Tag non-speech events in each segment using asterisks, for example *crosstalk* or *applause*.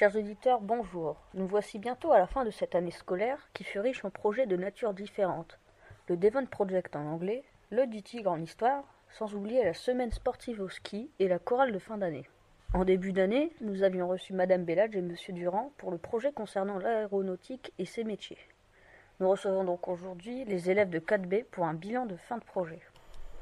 Chers auditeurs, bonjour. Nous voici bientôt à la fin de cette année scolaire qui fut riche en projets de nature différente. Le Devon Project en anglais, le du Tigre en histoire, sans oublier la semaine sportive au ski et la chorale de fin d'année. En début d'année, nous avions reçu Madame Bellage et Monsieur Durand pour le projet concernant l'aéronautique et ses métiers. Nous recevons donc aujourd'hui les élèves de 4B pour un bilan de fin de projet.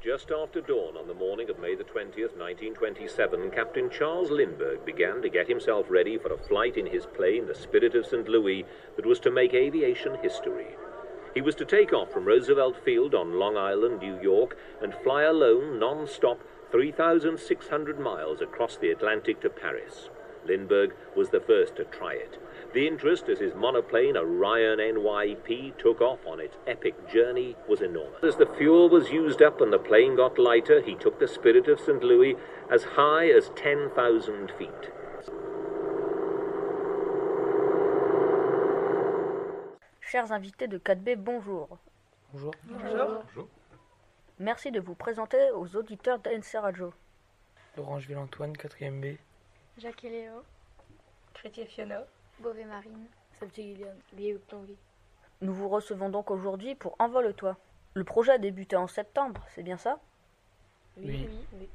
Just after dawn on the morning of May the 20th, 1927, Captain Charles Lindbergh began to get himself ready for a flight in his plane, the Spirit of St. Louis, that was to make aviation history. He was to take off from Roosevelt Field on Long Island, New York, and fly alone, non-stop, 3,600 miles across the Atlantic to Paris. Lindbergh was the first to try it. The interest as his monoplane Orion NYP took off on its epic journey was enormous. As the fuel was used up and the plane got lighter, he took the Spirit of St. Louis as high as 10,000 feet. Chers invités de 4B, bonjour. Bonjour. Bonjour. bonjour. Merci de vous présenter aux auditeurs d'ANC Radio. Laurent Ville-Antoine, 4ème B. Jacques et Léo. Chrétien Fiona. Beauvais Marine. Sabti Gillian. Lié Tanguy. Nous vous recevons donc aujourd'hui pour Envole-toi. Le projet a débuté en septembre, c'est bien ça? Oui. oui.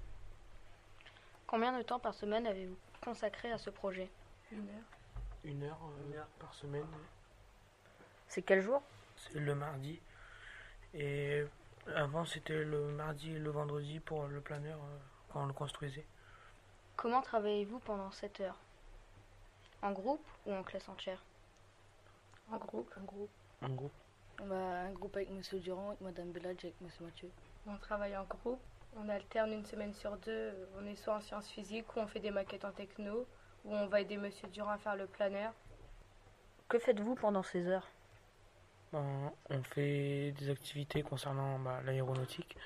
Combien de temps par semaine avez-vous consacré à ce projet? Une heure. Une heure, euh, par semaine. C'est quel jour? C'est le mardi. Et avant, c'était le mardi et le vendredi pour le planeur euh, quand on le construisait. Comment travaillez-vous pendant 7 heures? En groupe ou en classe entière? En groupe. En groupe. En groupe. Bah, un groupe avec Monsieur Durand, avec Madame Belladge, avec Monsieur Mathieu. On travaille en groupe. On alterne une semaine sur deux. On est soit en sciences physiques ou on fait des maquettes en techno ou on va aider Monsieur Durand à faire le planeur. Que faites-vous pendant ces heures? Ben, on fait des activités concernant bah, l'aéronautique.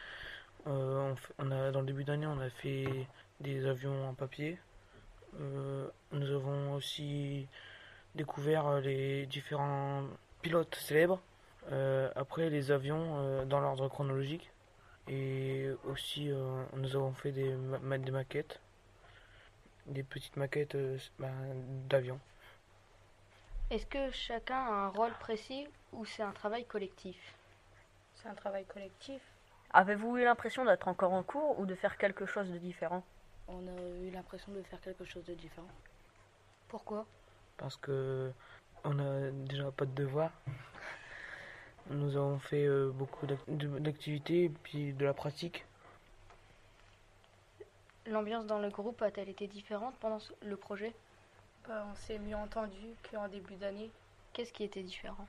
Euh, on a, dans le début d'année, on a fait des avions en papier. Euh, nous avons aussi découvert euh, les différents pilotes célèbres. Euh, après, les avions euh, dans l'ordre chronologique. Et aussi, euh, nous avons fait des, ma- ma- des maquettes. Des petites maquettes euh, ben, d'avions. Est-ce que chacun a un rôle précis ou c'est un travail collectif? C'est un travail collectif. Avez-vous eu l'impression d'être encore en cours ou de faire quelque chose de différent? On a eu l'impression de faire quelque chose de différent. Pourquoi? Parce que on a déjà pas de devoirs. Nous avons fait euh, beaucoup d'activités et puis de la pratique. L'ambiance dans le groupe a-t-elle été différente pendant le projet? Bah, on s'est mieux entendu qu'en début d'année. Qu'est-ce qui était différent?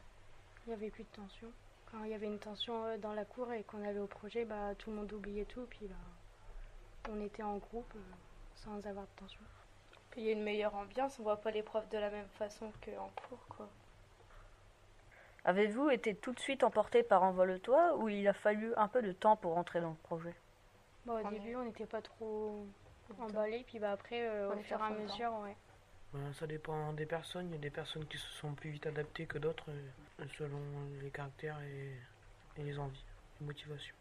Il n'y avait plus de tension. Quand il y avait une tension euh, dans la cour et qu'on allait au projet, bah, tout le monde oubliait tout. Puis bah, on était en groupe euh, sans avoir de tension. Puis il y a une meilleure ambiance. On voit pas les profs de la même façon qu'en cours, quoi. Avez-vous été tout de suite emporté par Envole-toi ou il a fallu un peu de temps pour entrer dans le projet? Bah, au début, on n'était pas trop emballés. Puis bah, après, euh, On au fur et à mesure, ouais. Ben, ça dépend des personnes. Il y a des personnes qui se sont plus vite adaptées que d'autres euh, selon les caractères et, les envies, les motivations.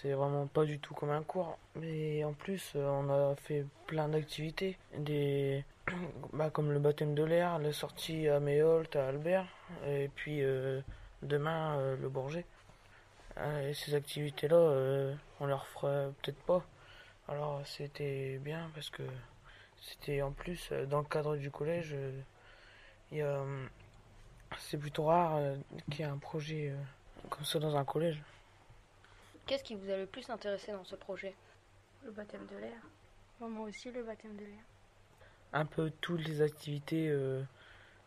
C'est vraiment pas du tout comme un cours, mais en plus euh, on a fait plein d'activités, des *clears throat* bah, comme le baptême de l'air, la sortie à Méholt, à Albert, et puis euh, demain le Bourget. Et ces activités-là, euh, on leur fera peut-être pas. Alors c'était bien parce que c'était en plus euh, dans le cadre du collège. euh, euh, c'est plutôt rare euh, qu'il y ait un projet euh, comme ça dans un collège. Qu'est-ce qui vous a le plus intéressé dans ce projet? Le baptême de l'air. Moi aussi, le baptême de l'air. Un peu toutes les activités, euh,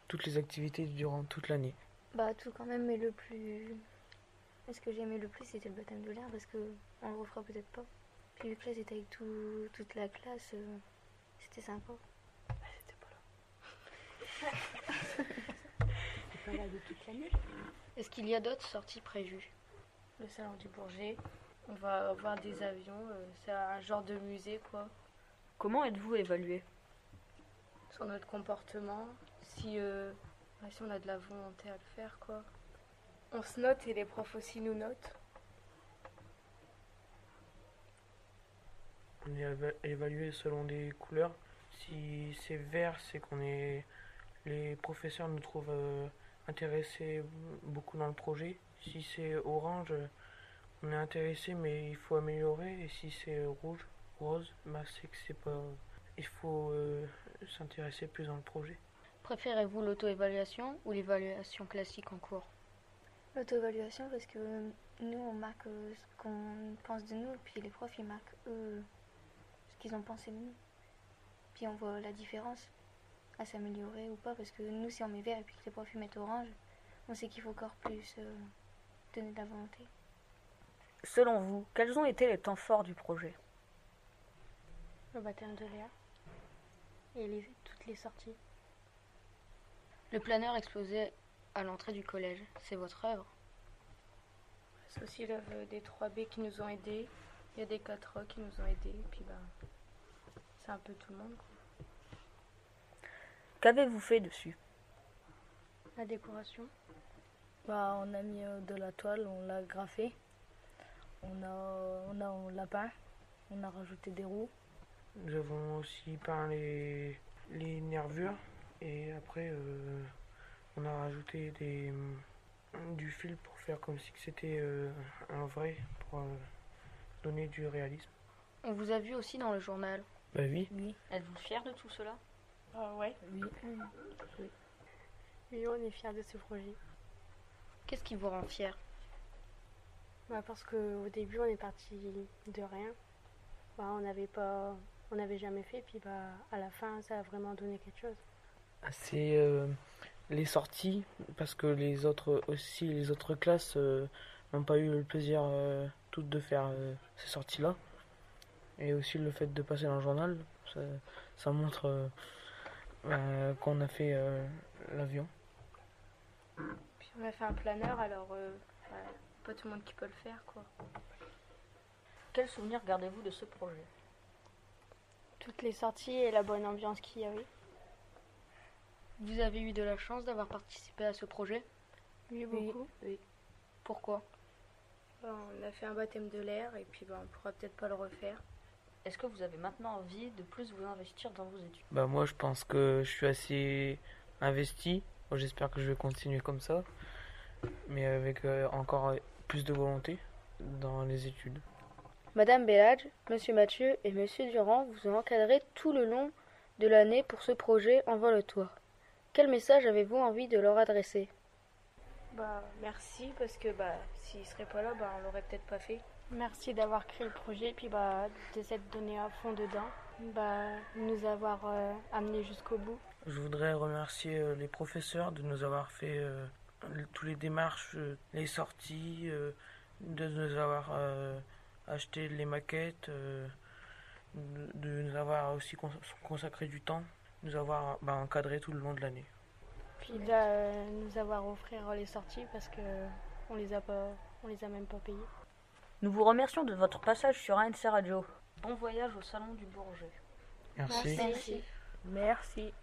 toutes les activités durant toute l'année. Bah tout quand même, mais le plus... Ce que j'aimais le plus, c'était le baptême de l'air, parce que on le refera peut-être pas. Puis vu que là, c'était avec tout- toute la classe, euh, c'était sympa. Est-ce qu'il y a d'autres sorties prévues? Le salon du Bourget. On va voir des avions. euh, C'est un genre de musée, quoi. Comment êtes-vous évalué? Sur notre comportement. Si, euh, si on a de la volonté à le faire, quoi. On se note et les profs aussi nous notent. On est évalué selon des couleurs. Si c'est vert, c'est qu'on est. Les professeurs nous trouvent euh, intéressés beaucoup dans le projet. Si c'est orange, on est intéressé, mais il faut améliorer. Et si c'est rouge, rose, bah, c'est que c'est pas. Il faut euh, s'intéresser plus dans le projet. Préférez-vous l'auto-évaluation ou l'évaluation classique en cours? L'auto-évaluation parce que nous on marque euh, ce qu'on pense de nous, puis les profs ils marquent eux qu'ils ont pensé de nous. Puis on voit la différence à s'améliorer ou pas parce que nous si on met vert et puis que les profs mettent orange, on sait qu'il faut encore plus euh, donner de la volonté. Selon vous, quels ont été les temps forts du projet? Le baptême de l'air et les, toutes les sorties. Le planeur exposé à l'entrée du collège, c'est votre œuvre? C'est aussi l'œuvre des 3B qui nous ont aidés. Il y a des 4A qui nous ont aidés. Et puis bah, c'est un peu tout le monde. quoi. Qu'avez-vous fait dessus? La décoration. Bah, on a mis euh, de la toile, on l'a graffé. On a, on a un lapin. On a rajouté des roues. Nous avons aussi peint les, les nervures et après euh, on a rajouté des, du fil pour faire comme si que c'était euh, un vrai, pour euh, donner du réalisme. On vous a vu aussi dans le journal. Bah oui, Oui, Êtes-vous fier de tout cela? Ah ouais. oui. Oui, on est fiers de ce projet. Qu'est-ce qui vous rend fier? Bah, parce qu'au début, on est parti de rien. Bah, on n'avait pas, on n'avait jamais fait. Puis bah, à la fin, ça a vraiment donné quelque chose. c'est euh, les sorties parce que les autres aussi les autres classes euh, n'ont pas eu le plaisir euh, toutes de faire euh, ces sorties là et aussi le fait de passer dans le journal ça, ça montre euh, euh, qu'on a fait euh, l'avion Puis on a fait un planeur, alors pas tout le monde qui peut le faire. quoi. Quel souvenir gardez-vous de ce projet? Toutes les sorties et la bonne ambiance qu'il y avait. Vous avez eu de la chance d'avoir participé à ce projet? Oui, Oui. beaucoup. Pourquoi? On a fait un baptême de l'air et puis bah, on pourra peut-être pas le refaire. Est-ce que vous avez maintenant envie de plus vous investir dans vos études? Bah moi je pense que je suis assez investi j'espère que je vais continuer comme ça mais avec euh, encore plus de volonté dans les études Madame Bellage, Monsieur Mathieu et Monsieur Durand vous ont encadré tout le long de l'année pour ce projet Envole le toit. Quel message avez-vous envie de leur adresser? Bah merci parce que bah s'ils seraient pas là, bah on l'aurait peut-être pas fait. Merci d'avoir créé le projet, puis bah, de s'être donné à fond dedans, bah, nous avoir euh, amenés jusqu'au bout. Je voudrais remercier euh, les professeurs de nous avoir fait euh, tous les démarches, euh, les sorties, euh, de nous avoir euh, acheté les maquettes, euh, de, de nous avoir aussi cons- consacré du temps, nous avoir bah, encadré tout le long de l'année. Puis de euh, nous avoir offert les sorties parce que on les a pas, on les a même pas payées. Nous vous remercions de votre passage sur ANC Radio. Bon voyage au salon du Bourget. Merci. Merci. Merci.